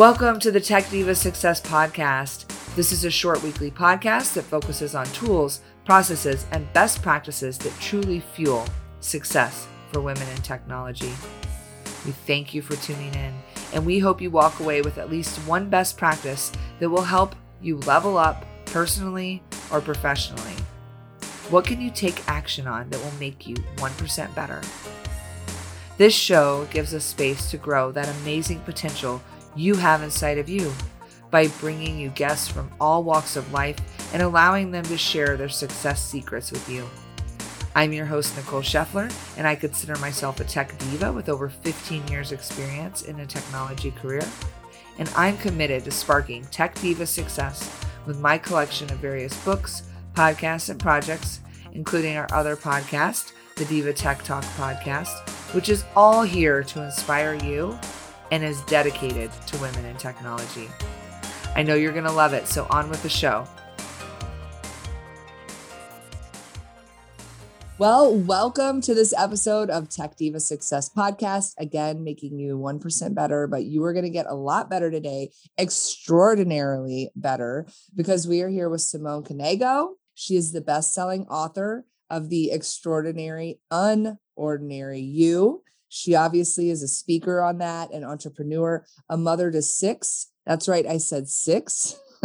Welcome to the Tech Diva Success Podcast. This is a short weekly podcast that focuses on tools, processes, and best practices that truly fuel success for women in technology. We thank you for tuning in, and we hope you walk away with at least one best practice that will help you level up personally or professionally. What can you take action on that will make you 1% better? This show gives us space to grow that amazing potential you have inside of you by bringing you guests from all walks of life and allowing them to share their success secrets with you. I'm your host, Nicole Scheffler, and I consider myself a tech diva with over 15 years' experience in a technology career. And I'm committed to sparking tech diva success with my collection of various books, podcasts, and projects, including our other podcast, the Diva Tech Talk podcast, which is all here to inspire you and is dedicated to women in technology. I know you're going to love it, so on with the show. Well, welcome to this episode of Tech Diva Success Podcast. Again, making you 1% better, but you are going to get a lot better today, extraordinarily better, because we are here with Simone Knego. She is the best selling author of The Extraordinary Unordinary You. She obviously is a speaker on that, an entrepreneur, a mother to six. That's right, I said six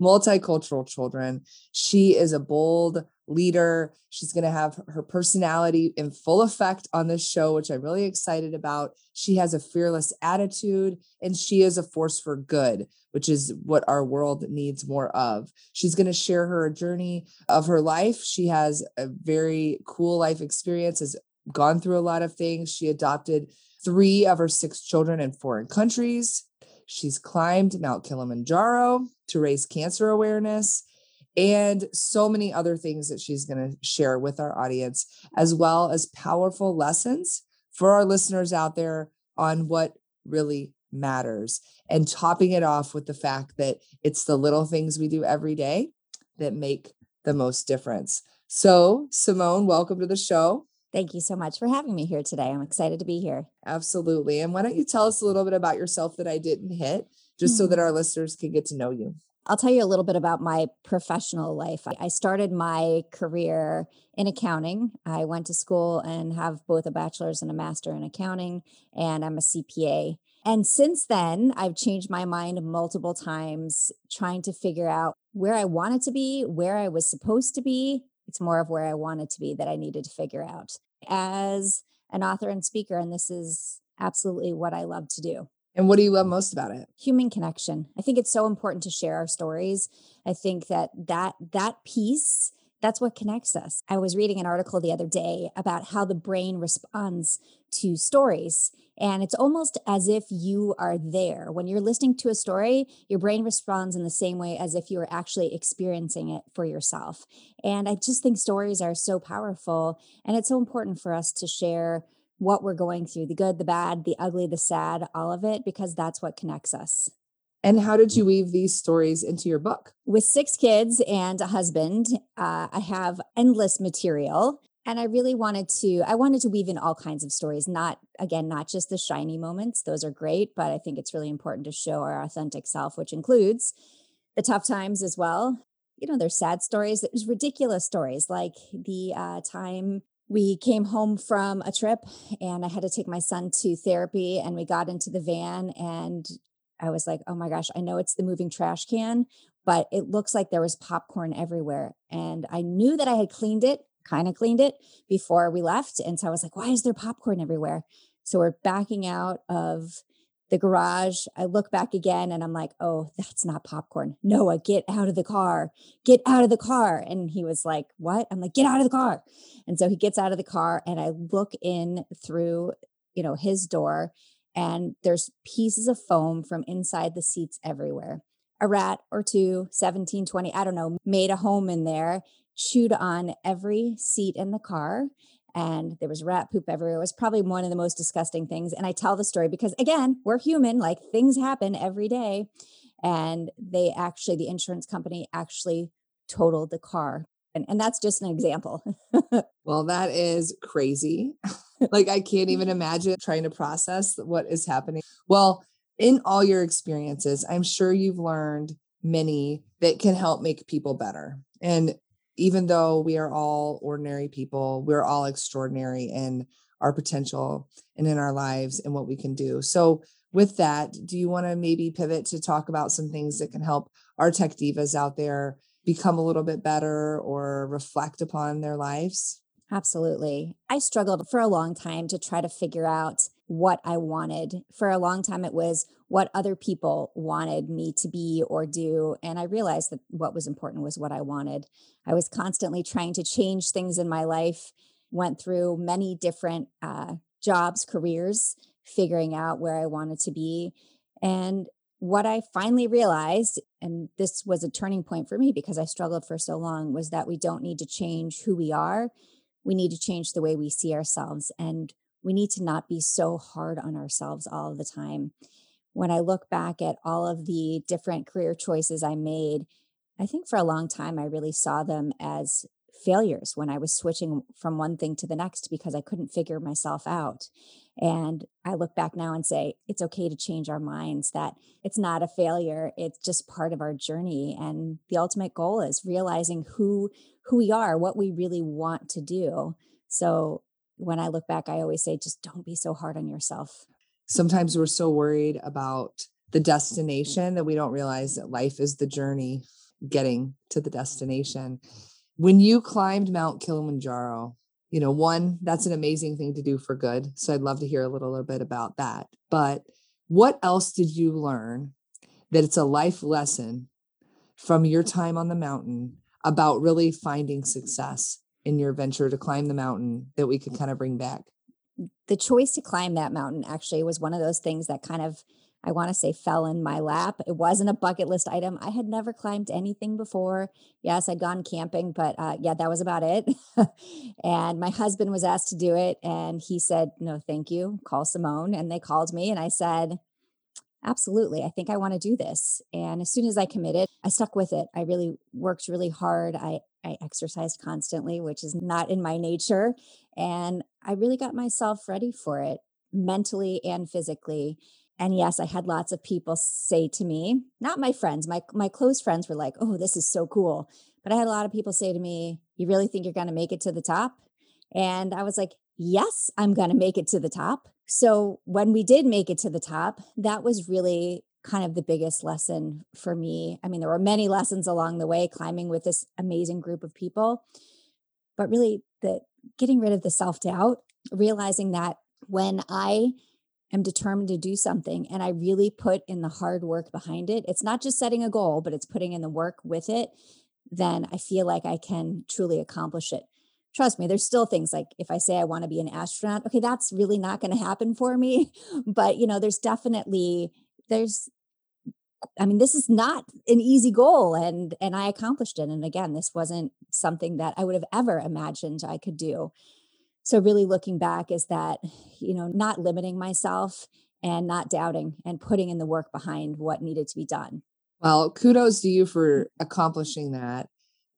multicultural children. She is a bold, leader. She's going to have her personality in full effect on this show, which I'm really excited about. She has a fearless attitude and she is a force for good, which is what our world needs more of. She's going to share her journey of her life. She has a very cool life experience, has gone through a lot of things. She adopted three of her six children in foreign countries. She's climbed Mount Kilimanjaro to raise cancer awareness and so many other things that she's going to share with our audience, as well as powerful lessons for our listeners out there on what really matters. And topping it off with the fact that it's the little things we do every day that make the most difference. So, Simone, welcome to the show. Thank you so much for having me here today. I'm excited to be here. Absolutely. And why don't you tell us a little bit about yourself that I didn't hit, just mm-hmm. so that our listeners can get to know you? I'll tell you a little bit about my professional life. I started my career in accounting. I went to school and have both a bachelor's and a master in accounting, and I'm a CPA. And since then, I've changed my mind multiple times trying to figure out where I wanted to be, where I was supposed to be. It's more of where I wanted to be that I needed to figure out. As an author and speaker, and this is absolutely what I love to do. And what do you love most about it? Human connection. I think it's so important to share our stories. I think that that that piece that's what connects us. I was reading an article the other day about how the brain responds to stories. And it's almost as if you are there. When you're listening to a story, your brain responds in the same way as if you were actually experiencing it for yourself. And I just think stories are so powerful. And it's so important for us to share what we're going through the good, the bad, the ugly, the sad, all of it, because that's what connects us. And how did you weave these stories into your book? With six kids and a husband, uh, I have endless material. And I really wanted to, I wanted to weave in all kinds of stories, not, again, not just the shiny moments. Those are great, but I think it's really important to show our authentic self, which includes the tough times as well. You know, there's sad stories, there's ridiculous stories like the uh, time we came home from a trip and I had to take my son to therapy and we got into the van and I was like, "Oh my gosh, I know it's the moving trash can, but it looks like there was popcorn everywhere." And I knew that I had cleaned it, kind of cleaned it before we left, and so I was like, "Why is there popcorn everywhere?" So we're backing out of the garage. I look back again and I'm like, oh, that's not popcorn. Noah, get out of the car. Get out of the car. And he was like, what? I'm like, get out of the car. And so he gets out of the car and I look in through, you know, his door and there's pieces of foam from inside the seats everywhere. A rat or two, 17, 20, I don't know, made a home in there, chewed on every seat in the car and there was rat poop everywhere. It was probably one of the most disgusting things. And I tell the story because, again, we're human, like things happen every day. And they actually, the insurance company actually totaled the car. And, and that's just an example. well, that is crazy. like, I can't even mm-hmm. imagine trying to process what is happening. Well, in all your experiences, I'm sure you've learned many that can help make people better. And even though we are all ordinary people, we're all extraordinary in our potential and in our lives and what we can do. So, with that, do you want to maybe pivot to talk about some things that can help our tech divas out there become a little bit better or reflect upon their lives? Absolutely. I struggled for a long time to try to figure out what I wanted. For a long time, it was what other people wanted me to be or do. And I realized that what was important was what I wanted. I was constantly trying to change things in my life, went through many different uh, jobs, careers, figuring out where I wanted to be. And what I finally realized, and this was a turning point for me because I struggled for so long, was that we don't need to change who we are. We need to change the way we see ourselves. And we need to not be so hard on ourselves all the time. When I look back at all of the different career choices I made, I think for a long time I really saw them as failures when I was switching from one thing to the next because I couldn't figure myself out. And I look back now and say, it's okay to change our minds, that it's not a failure. It's just part of our journey. And the ultimate goal is realizing who who we are, what we really want to do. So when I look back, I always say, just don't be so hard on yourself. Sometimes we're so worried about the mm-hmm. destination that we don't realize that life is the journey getting to the destination. When you climbed Mount Kilimanjaro, you know, one, that's an amazing thing to do for good. So I'd love to hear a little, little bit about that. But what else did you learn that it's a life lesson from your time on the mountain about really finding success in your venture to climb the mountain that we could kind of bring back? The choice to climb that mountain actually was one of those things that kind of I want to say fell in my lap. It wasn't a bucket list item. I had never climbed anything before. Yes, I'd gone camping, but uh, yeah, that was about it. and my husband was asked to do it, and he said, "No, thank you. Call Simone." And they called me, and I said, "Absolutely, I think I want to do this." And as soon as I committed, I stuck with it. I really worked really hard. I I exercised constantly, which is not in my nature, and I really got myself ready for it mentally and physically and yes, I had lots of people say to me, not my friends, my my close friends were like, "Oh, this is so cool." But I had a lot of people say to me, "You really think you're going to make it to the top?" And I was like, "Yes, I'm going to make it to the top." So, when we did make it to the top, that was really kind of the biggest lesson for me. I mean, there were many lessons along the way climbing with this amazing group of people, but really the getting rid of the self-doubt, realizing that when I am determined to do something and I really put in the hard work behind it, it's not just setting a goal, but it's putting in the work with it, then I feel like I can truly accomplish it. Trust me, there's still things like if I say I want to be an astronaut, okay, that's really not going to happen for me. But, you know, there's definitely, there's, I mean, this is not an easy goal and and I accomplished it. And again, this wasn't something that I would have ever imagined I could do so really looking back is that you know not limiting myself and not doubting and putting in the work behind what needed to be done well kudos to you for accomplishing that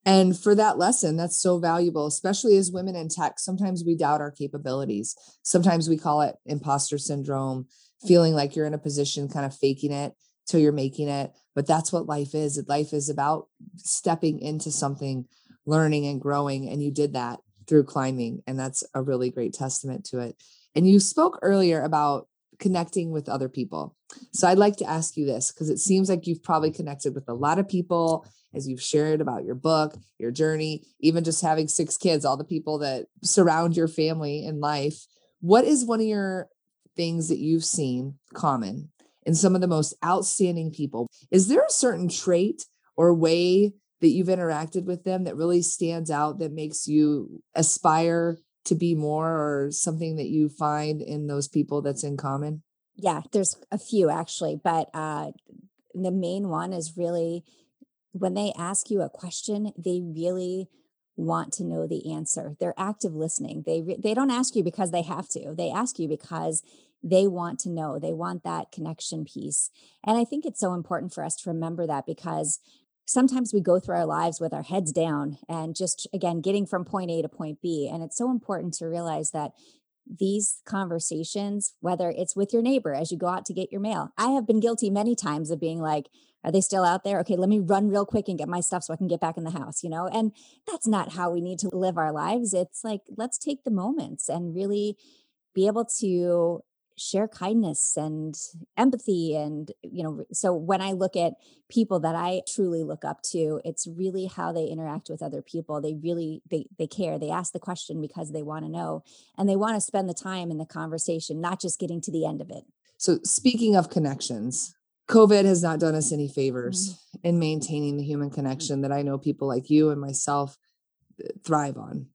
and for that lesson that's so valuable especially as women in tech sometimes we doubt our capabilities sometimes we call it imposter syndrome feeling like you're in a position kind of faking it till you're making it but that's what life is life is about stepping into something learning and growing and you did that through climbing. And that's a really great testament to it. And you spoke earlier about connecting with other people. So I'd like to ask you this because it seems like you've probably connected with a lot of people as you've shared about your book, your journey, even just having six kids, all the people that surround your family in life. What is one of your things that you've seen common in some of the most outstanding people? Is there a certain trait or way that you've interacted with them that really stands out that makes you aspire to be more or something that you find in those people that's in common? Yeah, there's a few actually, but uh, the main one is really when they ask you a question, they really want to know the answer. They're active listening. They re- they don't ask you because they have to. They ask you because they want to know. They want that connection piece. And I think it's so important for us to remember that because sometimes we go through our lives with our heads down and just again getting from point A to point B and it's so important to realize that these conversations, whether it's with your neighbor as you go out to get your mail. I have been guilty many times of being like, are they still out there? Okay, let me run real quick and get my stuff so I can get back in the house, you know? And that's not how we need to live our lives. It's like, let's take the moments and really be able to share kindness and empathy and you know so when i look at people that i truly look up to it's really how they interact with other people. They really they they care. They ask the question because they want to know and they want to spend the time in the conversation not just getting to the end of it. So speaking of connections covid has not done us any favors mm-hmm. in maintaining the human connection that i know people like you and myself uh, thrive on.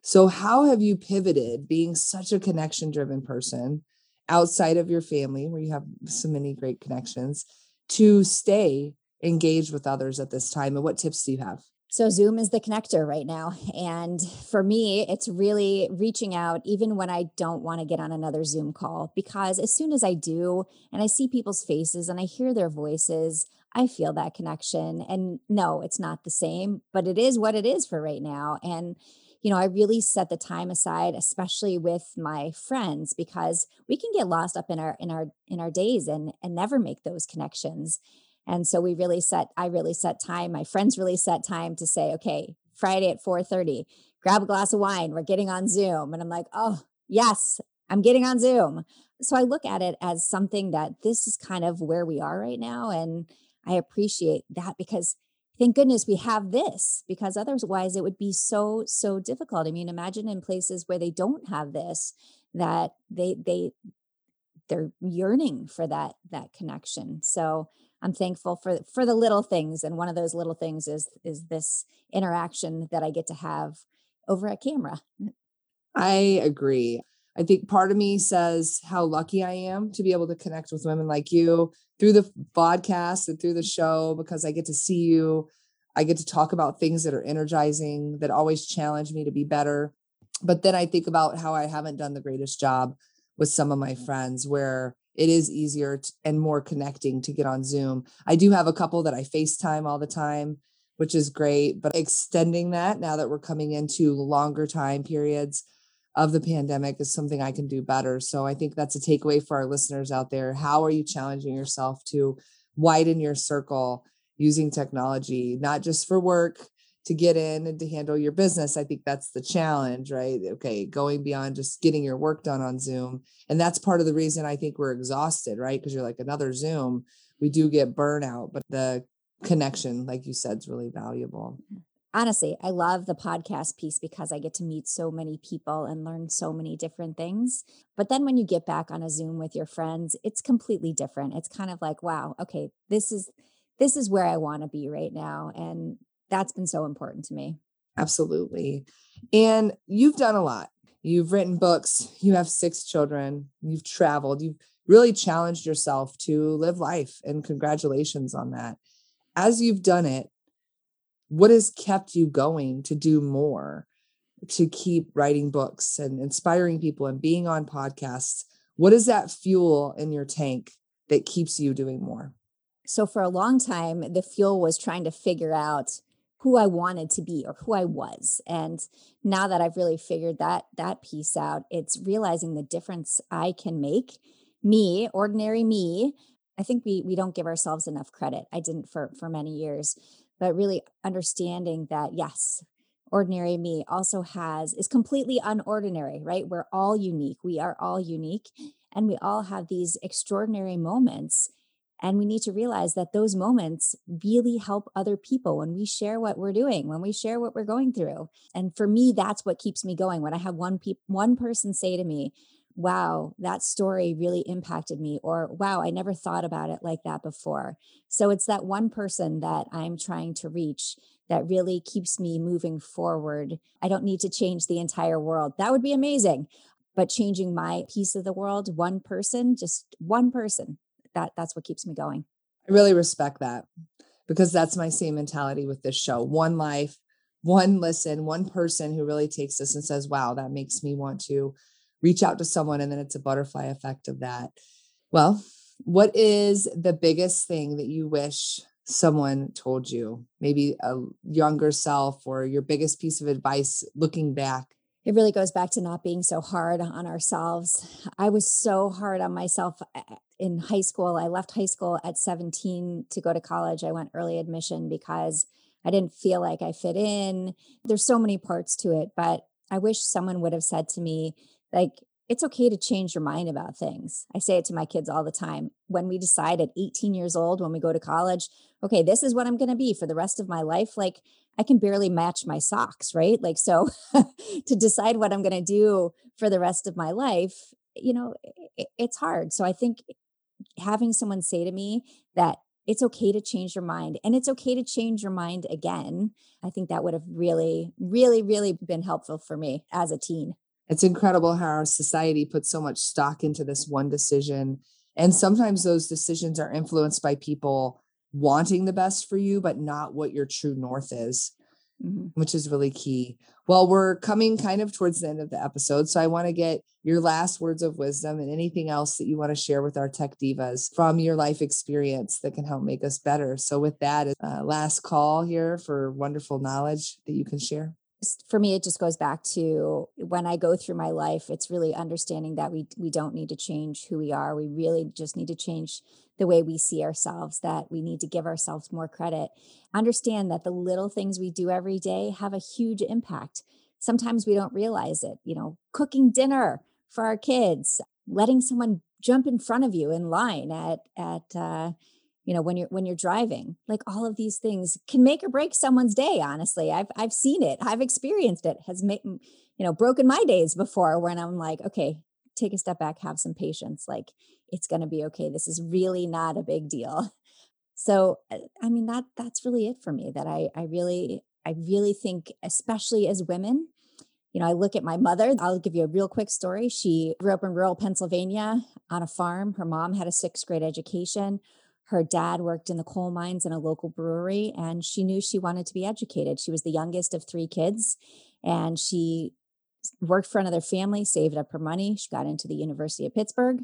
So how have you pivoted being such a connection driven person outside of your family where you have so many great connections to stay engaged with others at this time and what tips do you have? So zoom is the connector right now and for me it's really reaching out even when i don't want to get on another zoom call because as soon as i do and i see people's faces and i hear their voices i feel that connection and no it's not the same but it is what it is for right now and you know, I really set the time aside, especially with my friends, because we can get lost up in our in our in our days and and never make those connections. And so we really set, I really set time. My friends really set time to say, okay, Friday at 4:30, grab a glass of wine. We're getting on Zoom. And I'm like, oh, yes, I'm getting on Zoom. So I look at it as something that this is kind of where we are right now. And I appreciate that because thank goodness we have this because otherwise it would be so so difficult. I mean imagine in places where they don't have this that they they they're yearning for that that connection. So i'm thankful for for the little things and one of those little things is is this interaction that i get to have over a camera. I agree I think part of me says how lucky I am to be able to connect with women like you through the podcast and through the show because I get to see you. I get to talk about things that are energizing, that always challenge me to be better. But then I think about how I haven't done the greatest job with some of my mm-hmm. friends where it is easier and more connecting to get on Zoom. I do have a couple that I FaceTime all the time, which is great, but extending that now that we're coming into longer time periods of the pandemic is something I can do better. So I think that's a takeaway for our listeners out there. How are you challenging yourself to widen your circle using technology, not just for work to get in and to handle your business? I think that's the challenge, right? Okay, going beyond just getting your work done on Zoom. And that's part of the reason I think we're exhausted, right? Because you're like another Zoom, we do get burnout, but the connection, like you said, is really valuable mm-hmm. Honestly, I love the podcast piece because I get to meet so many people and learn so many different things. But then when you get back on a Zoom with your friends, it's completely different. It's kind of like, wow, okay, this is this is where I want to be right now and that's been so important to me. Absolutely. And you've done a lot. You've written books, you have six children, you've traveled, you've really challenged yourself to live life and congratulations on that. As you've done it, what has kept you going to do more to keep writing books and inspiring people and being on podcasts what is that fuel in your tank that keeps you doing more so for a long time the fuel was trying to figure out who I wanted to be or who I was. And now that I've really figured that that piece out, it's realizing the difference I can make. Me, ordinary me, I think we we don't give ourselves enough credit. I didn't for for many years but really understanding that yes ordinary me also has is completely unordinary right we're all unique we are all unique and we all have these extraordinary moments and we need to realize that those moments really help other people when we share what we're doing, when we share what we're going through. And for me, that's what keeps me going. When I have one pe- one person say to me, wow, that story really impacted me, or wow, I never thought about it like that before. So it's that one person that I'm trying to reach that really keeps me moving forward. I don't need to change the entire world. That would be amazing. But changing my piece of the world, one person, just one person, that that's what keeps me going. I really respect that because that's my same mentality with this show. One life, one listen, one person who really takes this and says, wow, that makes me want to reach out to someone and then it's a butterfly effect of that. Well, what is the biggest thing that you wish someone told you? Maybe a younger self or your biggest piece of advice looking back? it really goes back to not being so hard on ourselves. I was so hard on myself uh, in high school. I left high school at 17 to go to college. I went early admission because I didn't feel like I fit in. There's so many parts to it, but I wish someone would have said to me, like, it's okay to change your mind about things. I say it to my kids all the time. When we decide at 18 years old, when we go to college, okay, this is what I'm going to be for the rest of my life, like I can barely match my socks, right? Like, so to decide what I'm going to do for the rest of my life, you know, it, it's hard. So I think having someone say to me that it's okay to change your mind and it's okay to change your mind again, I think that would have really, really, really been helpful for me as a teen. It's incredible how our society puts so much stock into this one decision. And sometimes those decisions are influenced by people wanting the best for you, but not what your true north is, mm-hmm. which is really key. Well, we're coming kind of towards the end of the episode. So I want to get your last words of wisdom and anything else that you want to share with our tech divas from your life experience that can help make us better. So, with that, uh, last call here for wonderful knowledge that you can share for me it just goes back to when i go through my life it's really understanding that we we don't need to change who we are. We really just need to change the way we see ourselves that we need to give ourselves more credit. Understand that the little things we do every day have a huge impact. Sometimes we don't realize it you know cooking dinner for our kids letting someone jump in front of you in line at at uh, you know when you're when you're driving like all of these things can make or break someone's day honestly i've i've seen it i've experienced it has made you know broken my days before when i'm like okay take a step back have some patience like it's going to be okay this is really not a big deal so uh, i mean that that's really it for me that i i really i really think especially as women you know, I look at my mother. I'll give you a real quick story. She grew up in rural Pennsylvania on a farm. Her mom had a sixth grade education her dad worked in the coal mines in a local brewery and she knew she wanted to be educated. She was the youngest of three kids and she worked for another family, saved up her money. She got into the University of Pittsburgh.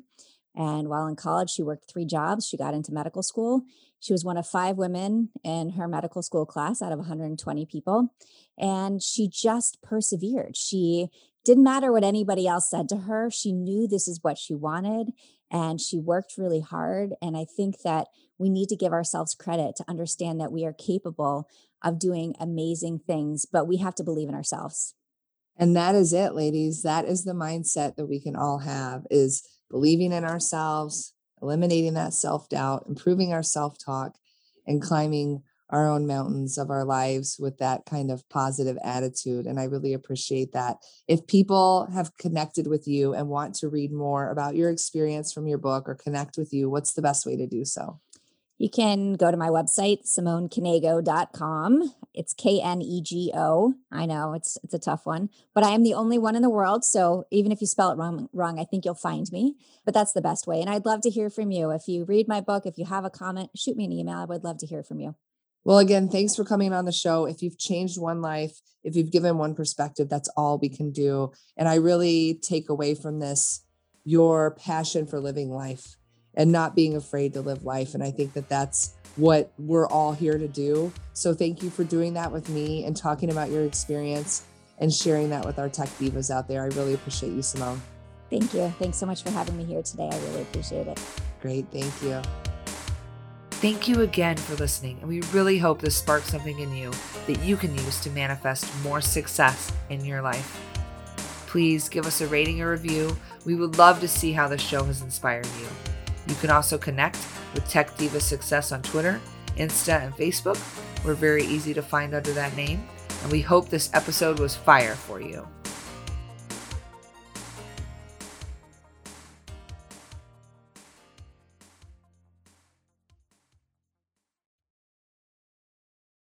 And while in college, she worked three jobs. She got into medical school. She was one of five women in her medical school class out of 120 people. And she just persevered. She didn't matter what anybody else said to her. She knew this is what she wanted and she worked really hard. And I think that we need to give ourselves credit to understand that we are capable of doing amazing things, but we have to believe in ourselves. And that is it, ladies. That is the mindset that we can all have is believing in ourselves, eliminating that self-doubt, improving our self-talk, and climbing our own mountains of our lives with that kind of positive attitude. And I really appreciate that. If people have connected with you and want to read more about your experience from your book or connect with you, what's the best way to do so? You can go to my website, simoneknego.com. It's K N E G O. I know it's it's a tough one, but I am the only one in the world. So even if you spell it wrong, wrong, I think you'll find me. But that's the best way. And I'd love to hear from you. If you read my book, if you have a comment, shoot me an email. I would love to hear from you. Well, again, thanks for coming on the show. If you've changed one life, if you've given one perspective, that's all we can do. And I really take away from this your passion for living life and not being afraid to live life. And I think that that's what we're all here to do. So thank you for doing that with me and talking about your experience and sharing that with our tech divas out there. I really appreciate you, Simone. Thank you. Thanks so much for having me here today. I really appreciate it. Great. Thank you. Thank you again for listening, and we really hope this sparks something in you that you can use to manifest more success in your life. Please give us a rating or review. We would love to see how the show has inspired you. You can also connect with Tech Diva Success on Twitter, Insta, and Facebook. We're very easy to find under that name, and we hope this episode was fire for you.